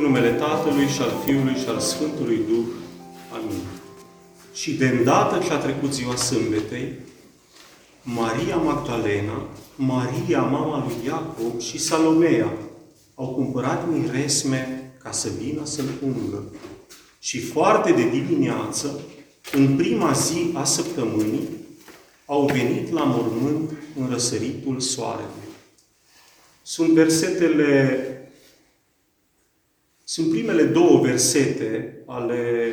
În numele Tatălui și al Fiului și al Sfântului Duh. Amin. Și de îndată ce a trecut ziua sâmbetei, Maria Magdalena, Maria, mama lui Iacob și Salomea au cumpărat miresme ca să vină să-l ungă. Și foarte de dimineață, în prima zi a săptămânii, au venit la mormânt în răsăritul soarelui. Sunt versetele, sunt primele două versete ale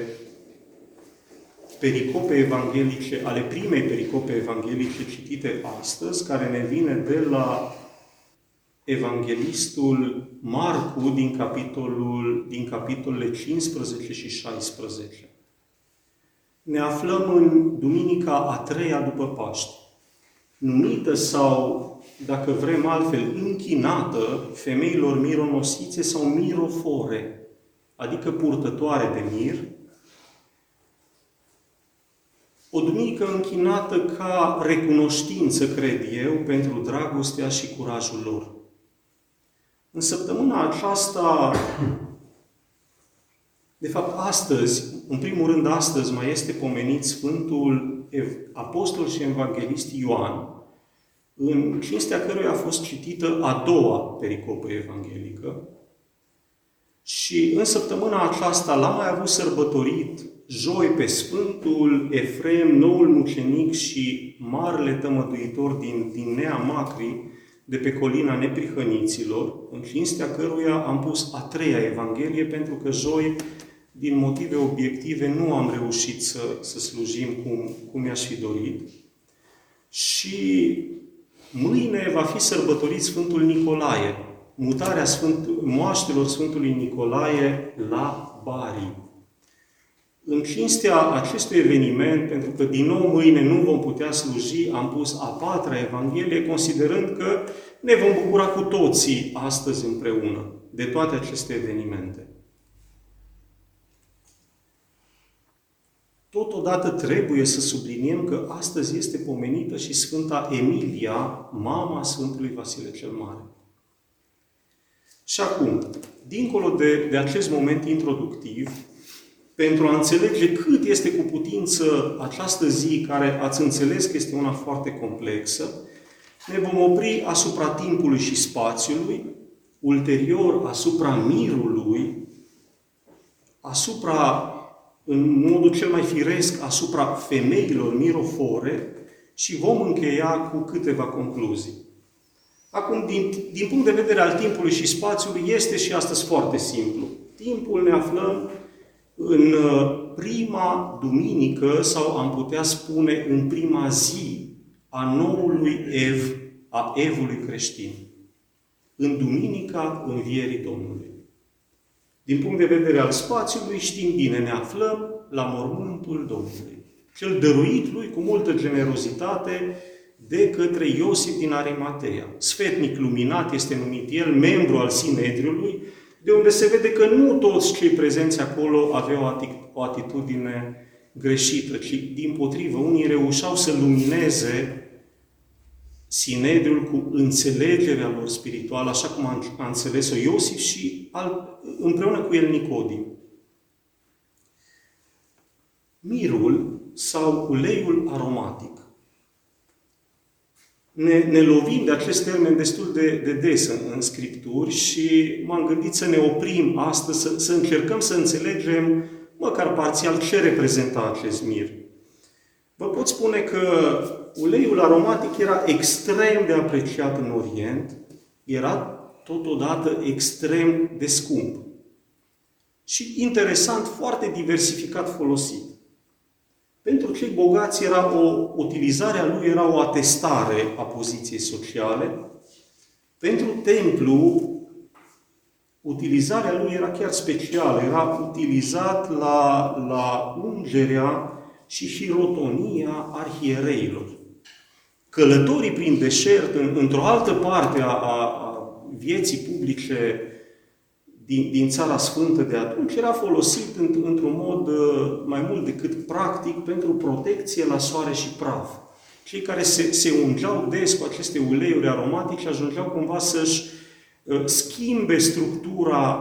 pericope evanghelice, ale primei pericope evanghelice citite astăzi, care ne vine de la evanghelistul Marcu din, capitolul, din capitolele 15 și 16. Ne aflăm în duminica a treia după Paște, numită sau, dacă vrem altfel, închinată femeilor mironosițe sau mirofore, adică purtătoare de mir, o duminică închinată ca recunoștință, cred eu, pentru dragostea și curajul lor. În săptămâna aceasta, de fapt astăzi, în primul rând astăzi mai este pomenit Sfântul Apostol și Evanghelist Ioan, în cinstea căruia a fost citită a doua pericopă evanghelică. Și în săptămâna aceasta l-am mai avut sărbătorit joi pe Sfântul Efrem, noul mucenic și marele tămăduitor din, din Nea Macri, de pe colina neprihăniților, în cinstea căruia am pus a treia Evanghelie, pentru că joi, din motive obiective, nu am reușit să, să slujim cum, cum mi-aș fi dorit. Și mâine va fi sărbătorit Sfântul Nicolae, mutarea Sfânt, moaștelor Sfântului Nicolae la Bari. În cinstea acestui eveniment, pentru că din nou mâine nu vom putea sluji, am pus a patra Evanghelie, considerând că ne vom bucura cu toții astăzi împreună de toate aceste evenimente. Totodată trebuie să subliniem că astăzi este pomenită și Sfânta Emilia, mama Sfântului Vasile cel Mare. Și acum, dincolo de, de acest moment introductiv, pentru a înțelege cât este cu putință această zi, care ați înțeles că este una foarte complexă, ne vom opri asupra timpului și spațiului, ulterior asupra mirului, asupra, în modul cel mai firesc, asupra femeilor mirofore și vom încheia cu câteva concluzii. Acum, din, din punct de vedere al timpului și spațiului, este și astăzi foarte simplu. Timpul ne aflăm în uh, prima duminică, sau am putea spune în prima zi a noului ev, a evului creștin. În duminica învierii Domnului. Din punct de vedere al spațiului, știm bine, ne aflăm la mormântul Domnului. Cel dăruit lui cu multă generozitate de către Iosif din Arimatea. Sfetnic luminat este numit el, membru al Sinedriului, de unde se vede că nu toți cei prezenți acolo aveau o atitudine greșită, ci din potrivă, unii reușeau să lumineze Sinedriul cu înțelegerea lor spirituală, așa cum a înțeles-o Iosif și al, împreună cu el Nicodim. Mirul sau uleiul aromatic ne, ne lovim de acest termen destul de, de des în, în Scripturi și m-am gândit să ne oprim astăzi, să, să încercăm să înțelegem măcar parțial ce reprezenta acest mir. Vă pot spune că uleiul aromatic era extrem de apreciat în Orient, era totodată extrem de scump. Și interesant, foarte diversificat folosit. Pentru cei bogați era o, utilizarea lui era o atestare a poziției sociale. Pentru templu, utilizarea lui era chiar specială. Era utilizat la, la ungerea și hirotonia arhiereilor. Călătorii prin deșert, în, într-o altă parte a, a, a vieții publice din, din Țara Sfântă de atunci era folosit într-un mod uh, mai mult decât practic pentru protecție la soare și praf. Cei care se, se ungeau des cu aceste uleiuri aromatice ajungeau cumva să-și uh, schimbe structura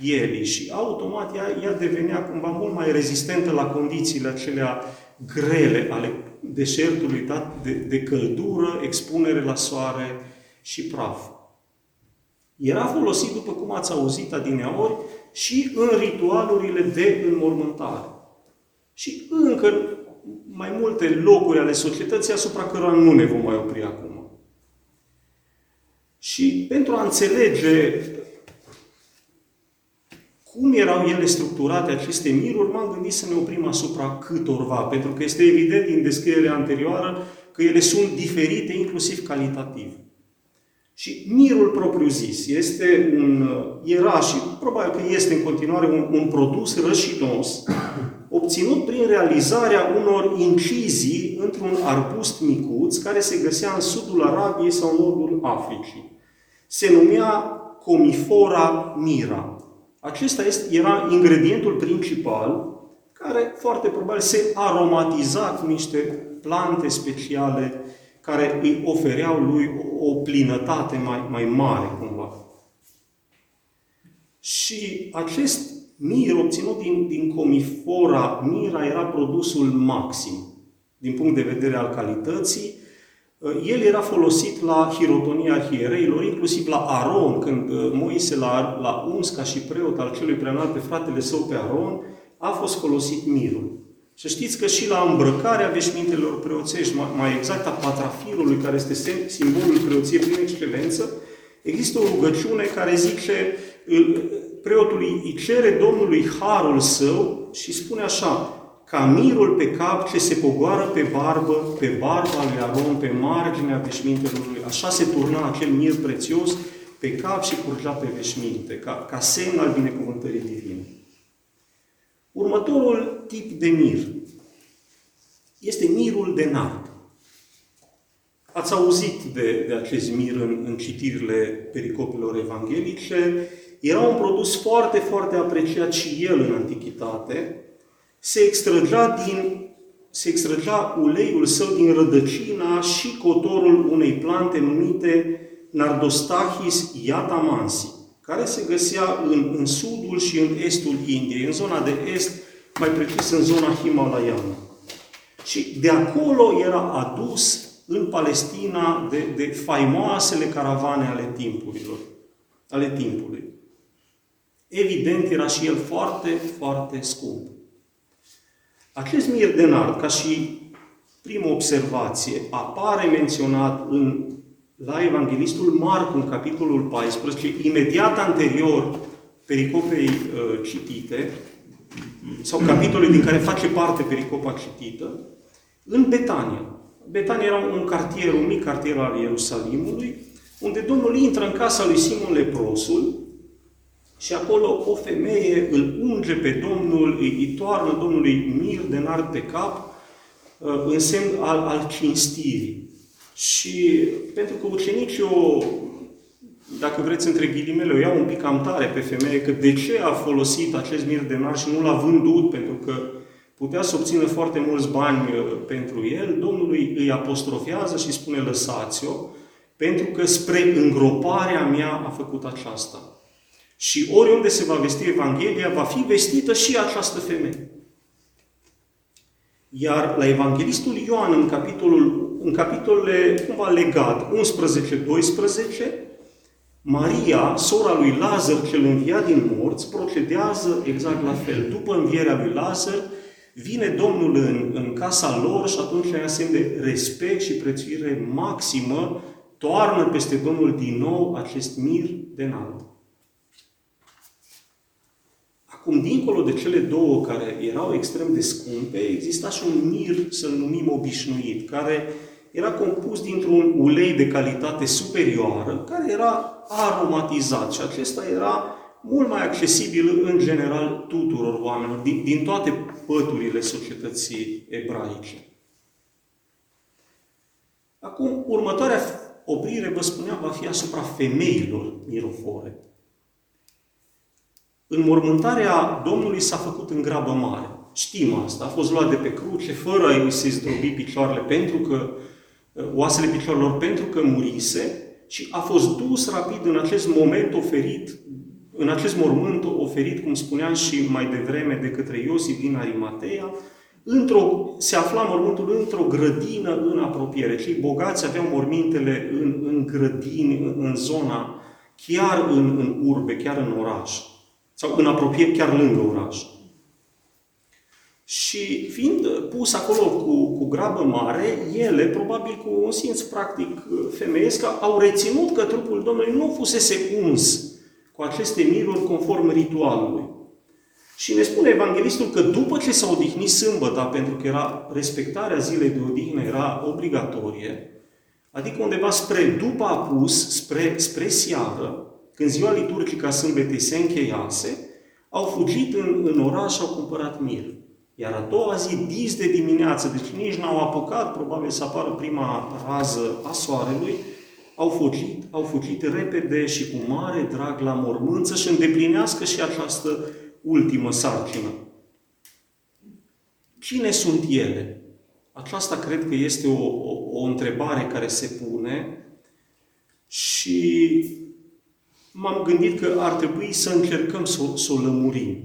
pielii și automat ea, ea devenea cumva mult mai rezistentă la condițiile acelea grele ale deșertului dat de, de căldură, expunere la soare și praf. Era folosit, după cum ați auzit adineori, și în ritualurile de înmormântare. Și încă mai multe locuri ale societății asupra cărora nu ne vom mai opri acum. Și pentru a înțelege cum erau ele structurate, aceste miruri, m-am gândit să ne oprim asupra câtorva, pentru că este evident din descrierea anterioară că ele sunt diferite, inclusiv calitativ. Și mirul propriu-zis este un, era și probabil că este în continuare un, un produs rășinos, obținut prin realizarea unor incizii într-un arbust micuț care se găsea în sudul Arabiei sau în nordul Africii. Se numea comifora mira. Acesta este, era ingredientul principal care foarte probabil se aromatiza cu niște plante speciale care îi ofereau lui o plinătate mai, mai mare, cumva. Și acest mir obținut din, din comifora mira era produsul maxim din punct de vedere al calității. El era folosit la hirotonia arhiereilor, inclusiv la Aron, când uh, Moise l-a, l-a uns ca și preot al celui preanalt pe fratele său pe Aron, a fost folosit mirul. Să știți că și la îmbrăcarea veșmintelor preoțești, mai exact a patrafirului, care este simbolul preoției prin excelență, există o rugăciune care zice, preotului îi cere Domnului harul său și spune așa, ca mirul pe cap ce se pogoară pe barbă, pe barba lui Aron, pe marginea veșmintelor lui. Așa se turna acel mir prețios pe cap și curgea pe veșminte, ca, ca semn al binecuvântării divine. Următorul tip de mir este mirul de nard. Ați auzit de, de acest mir în, în citirile pericopilor evanghelice. Era un produs foarte, foarte apreciat și el în antichitate. Se extrăgea, din, se extrăgea uleiul său din rădăcina și cotorul unei plante numite Nardostachis iatamansi care se găsea în, în sudul și în estul Indiei, în zona de est, mai precis în zona Himalayana. Și de acolo era adus în Palestina de, de faimoasele caravane ale timpurilor, ale timpului. Evident, era și el foarte, foarte scump. Acest mir de nard, ca și primă observație, apare menționat în la Evanghelistul Marcu, în capitolul 14, imediat anterior pericopei uh, citite, sau capitolul din care face parte pericopa citită, în Betania. Betania era un cartier, un mic cartier al Ierusalimului, unde Domnul intră în casa lui Simon Leprosul și acolo o femeie îl unge pe Domnul, îi, îi toarnă Domnului mir de nard pe cap, uh, în semn al, al cinstirii. Și pentru că ucenicii o, dacă vreți între ghilimele, o iau un cam tare pe femeie, că de ce a folosit acest mir de nar și nu l-a vândut, pentru că putea să obțină foarte mulți bani uh, pentru el, Domnul îi apostrofează și spune lăsați-o, pentru că spre îngroparea mea a făcut aceasta. Și oriunde se va vesti Evanghelia, va fi vestită și această femeie. Iar la Evanghelistul Ioan, în capitolul în capitolele cumva legat, 11-12, Maria, sora lui Lazar cel înviat din morți, procedează exact la fel. După învierea lui Lazar, vine Domnul în, în casa lor și atunci ea semn de respect și prețuire maximă, toarnă peste Domnul din nou acest mir de înalt. Acum, dincolo de cele două care erau extrem de scumpe, exista și un mir, să-l numim obișnuit, care era compus dintr-un ulei de calitate superioară, care era aromatizat și acesta era mult mai accesibil în general tuturor oamenilor, din, din toate păturile societății ebraice. Acum, următoarea oprire, vă spuneam, va fi asupra femeilor mirofore. Înmormântarea Domnului s-a făcut în grabă mare. Știm asta. A fost luat de pe cruce, fără a-i se zdrobi picioarele, pentru că oasele picioarelor pentru că murise și a fost dus rapid în acest moment oferit în acest mormânt oferit, cum spuneam și mai devreme, de către Iosif din Arimatea, într-o, se afla mormântul într-o grădină în apropiere. Cei bogați aveau mormintele în, în grădini, în, în zona, chiar în, în urbe, chiar în oraș. Sau în apropiere, chiar lângă oraș. Și fiind pus acolo cu, cu grabă mare, ele, probabil cu un simț practic femeiesc, au reținut că trupul Domnului nu fusese uns cu aceste miruri conform ritualului. Și ne spune Evanghelistul că după ce s-a odihnit sâmbăta, pentru că era respectarea zilei de odihnă era obligatorie, adică undeva spre după apus, spre, spre seară, când ziua liturgică a sâmbetei se încheiase, au fugit în, în oraș și au cumpărat mir. Iar a doua zi, dis de dimineață, deci nici n-au apucat, probabil să apară prima rază a soarelui, au fugit, au fugit repede și cu mare drag la mormânt să-și îndeplinească și această ultimă sarcină. Cine sunt ele? Aceasta cred că este o, o, o întrebare care se pune și m-am gândit că ar trebui să încercăm să, să o lămurim.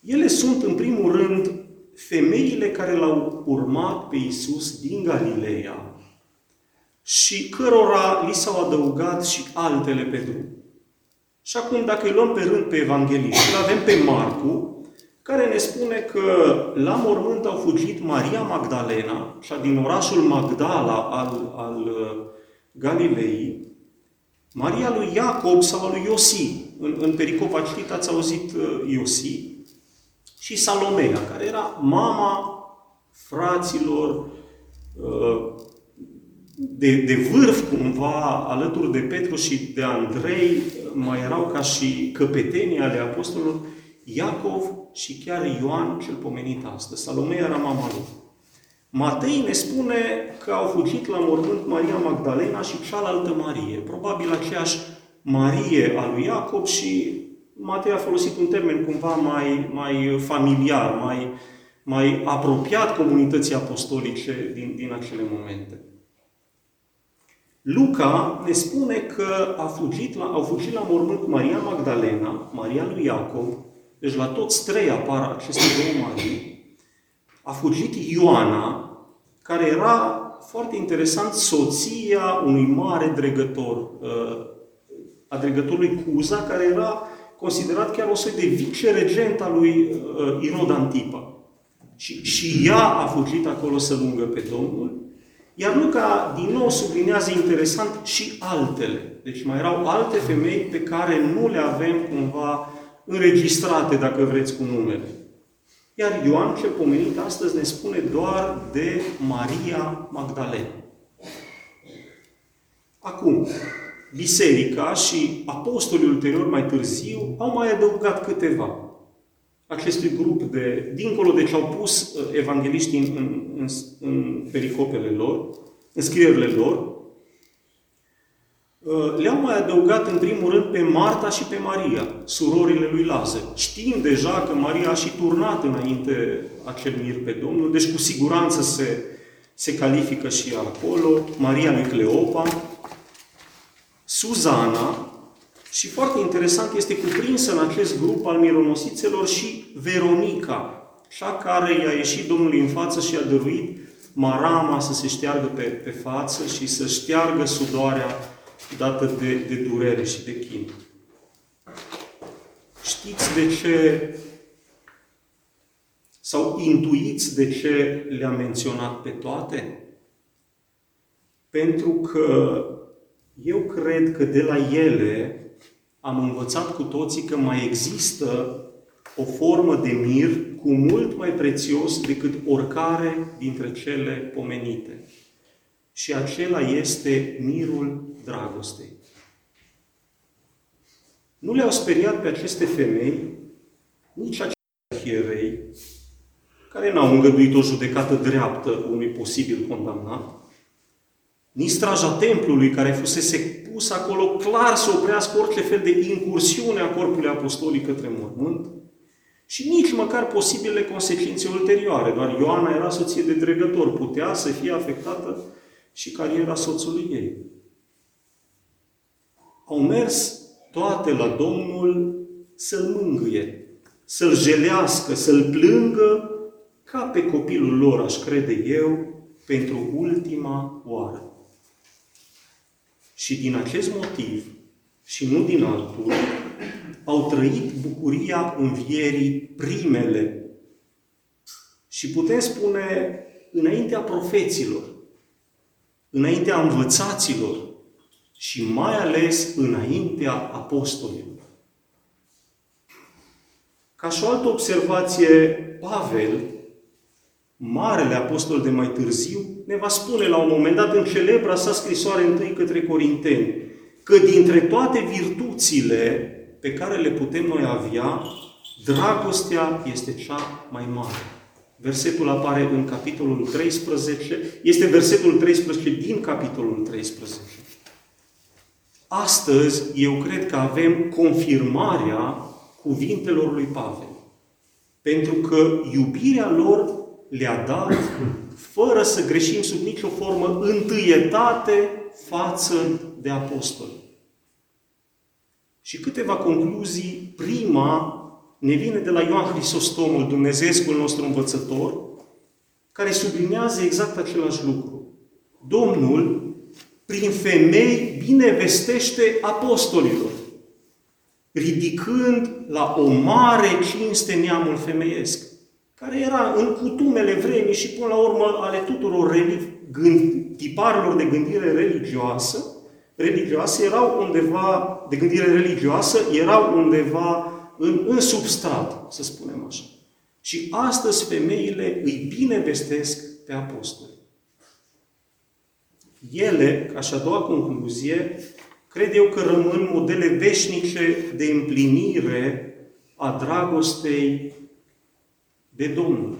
Ele sunt, în primul rând, femeile care l-au urmat pe Isus din Galileea și cărora li s-au adăugat și altele pe drum. Și acum, dacă îi luăm pe rând pe evanghelist, îl avem pe Marcu, care ne spune că la mormânt au fugit Maria Magdalena, și din orașul Magdala al, al uh, Galilei, Maria lui Iacob sau al lui Iosi. În, în pericopa citit ați auzit uh, Iosi. Și Salomea, care era mama fraților uh, de, de vârf cumva, alături de Petru și de Andrei, mai erau ca și căpetenii ale apostolilor, Iacov și chiar Ioan, cel pomenit astăzi. Salomea era mama lui. Matei ne spune că au fugit la mormânt Maria Magdalena și cealaltă Marie. Probabil aceeași Marie a lui Iacob și Matei a folosit un termen cumva mai, mai familiar, mai, mai apropiat comunității apostolice din, din acele momente. Luca ne spune că a fugit la, au fugit la mormânt Maria Magdalena, Maria lui Iacob, deci la toți trei apar aceste două Marii. A fugit Ioana, care era foarte interesant soția unui mare dregător, uh, a dregătorului Cuza, care era considerat chiar o soi de vice-regent al lui uh, Irod Antipa. Și, și ea a fugit acolo să lungă pe Domnul. Iar Luca, din nou, sublinează interesant și altele. Deci mai erau alte femei pe care nu le avem cumva înregistrate, dacă vreți, cu numele. Iar Ioan, cel pomenit astăzi, ne spune doar de Maria Magdalena. Acum, biserica și apostolii ulterior mai târziu au mai adăugat câteva acestui grup de, dincolo de ce au pus uh, evangeliștii în, în, în, în pericopele lor, în scrierile lor, uh, le-au mai adăugat în primul rând pe Marta și pe Maria, surorile lui Lazar. Știm deja că Maria a și turnat înainte acel mir pe Domnul, deci cu siguranță se, se califică și acolo, Maria lui Cleopa, Suzana, și foarte interesant este cuprinsă în acest grup al mironosițelor și Veronica, cea care i-a ieșit Domnului în față și a dăruit marama să se șteargă pe, pe față și să șteargă sudoarea dată de, de durere și de chin. Știți de ce sau intuiți de ce le-am menționat pe toate? Pentru că eu cred că de la ele am învățat cu toții că mai există o formă de mir cu mult mai prețios decât oricare dintre cele pomenite. Și acela este mirul dragostei. Nu le-au speriat pe aceste femei nici acei hierei, care n-au îngăduit o judecată dreaptă unui posibil condamnat, nici straja templului care fusese pus acolo clar să oprească orice fel de incursiune a corpului apostolic către mormânt și nici măcar posibile consecințe ulterioare. Doar Ioana era soție de dregător, putea să fie afectată și cariera soțului ei. Au mers toate la Domnul să-l mângâie, să-l jelească, să-l plângă, ca pe copilul lor, aș crede eu, pentru ultima oară. Și din acest motiv, și nu din altul, au trăit bucuria învierii primele. Și putem spune, înaintea profeților, înaintea învățaților și mai ales înaintea apostolilor. Ca și o altă observație, Pavel, marele apostol de mai târziu, ne va spune la un moment dat în celebra sa scrisoare întâi către Corinteni, că dintre toate virtuțile pe care le putem noi avea, dragostea este cea mai mare. Versetul apare în capitolul 13, este versetul 13 din capitolul 13. Astăzi, eu cred că avem confirmarea cuvintelor lui Pavel. Pentru că iubirea lor le-a dat, fără să greșim sub nicio formă, întâietate față de apostoli. Și câteva concluzii. Prima ne vine de la Ioan Hristostomul, Dumnezeescul nostru învățător, care sublinează exact același lucru. Domnul, prin femei, binevestește apostolilor ridicând la o mare cinste neamul femeiesc, care era în cutumele vremii și până la urmă ale tuturor gând, tiparilor de gândire religioasă, religioase erau undeva, de gândire religioasă, erau undeva în, în substrat, să spunem așa. Și astăzi femeile îi binevestesc pe apostoli. Ele, ca și a doua concluzie, cred eu că rămân modele veșnice de împlinire a dragostei de Domnul.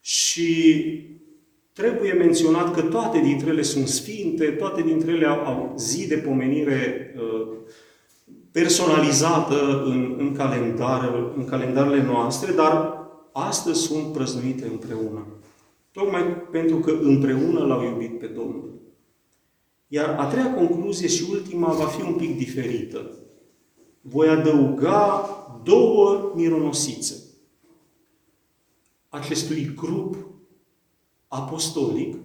Și trebuie menționat că toate dintre ele sunt sfinte, toate dintre ele au, au zi de pomenire uh, personalizată în, în, calendar, în calendarele noastre, dar astăzi sunt prăznuite împreună. Tocmai pentru că împreună l-au iubit pe Domnul. Iar a treia concluzie și ultima va fi un pic diferită. Voi adăuga două mironosițe acestui grup apostolic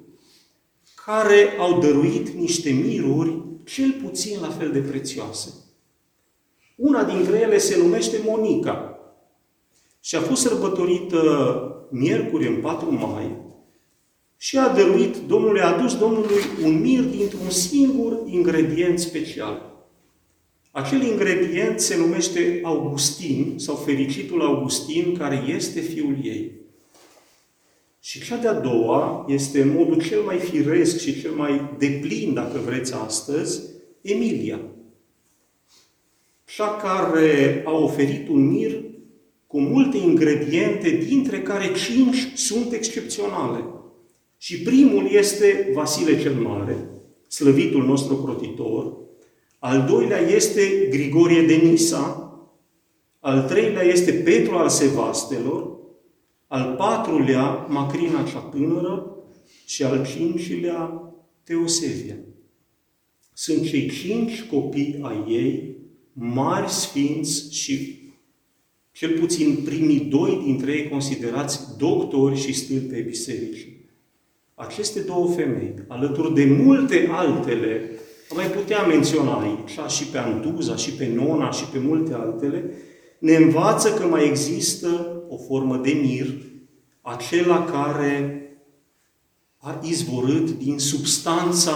care au dăruit niște miruri cel puțin la fel de prețioase. Una dintre ele se numește Monica și a fost sărbătorită miercuri în 4 mai și a dăruit Domnului, a adus Domnului un mir dintr-un singur ingredient special. Acel ingredient se numește Augustin, sau fericitul Augustin, care este fiul ei. Și cea de-a doua este în modul cel mai firesc și cel mai deplin, dacă vreți astăzi, Emilia. Cea care a oferit un mir cu multe ingrediente, dintre care cinci sunt excepționale. Și primul este Vasile cel Mare, slăvitul nostru crotitor. Al doilea este Grigorie de Nisa. Al treilea este Petru al Sevastelor. Al patrulea, Macrina cea tânără. Și al cincilea, Teosevia. Sunt cei cinci copii ai ei, mari sfinți și cel puțin primii doi dintre ei considerați doctori și stâlpi bisericii. Aceste două femei, alături de multe altele, mai putea menționa aici, și pe Antuza, și pe Nona, și pe multe altele, ne învață că mai există o formă de mir, acela care a izvorât din substanța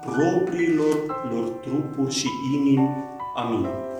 propriilor lor trupuri și inimi. Amin.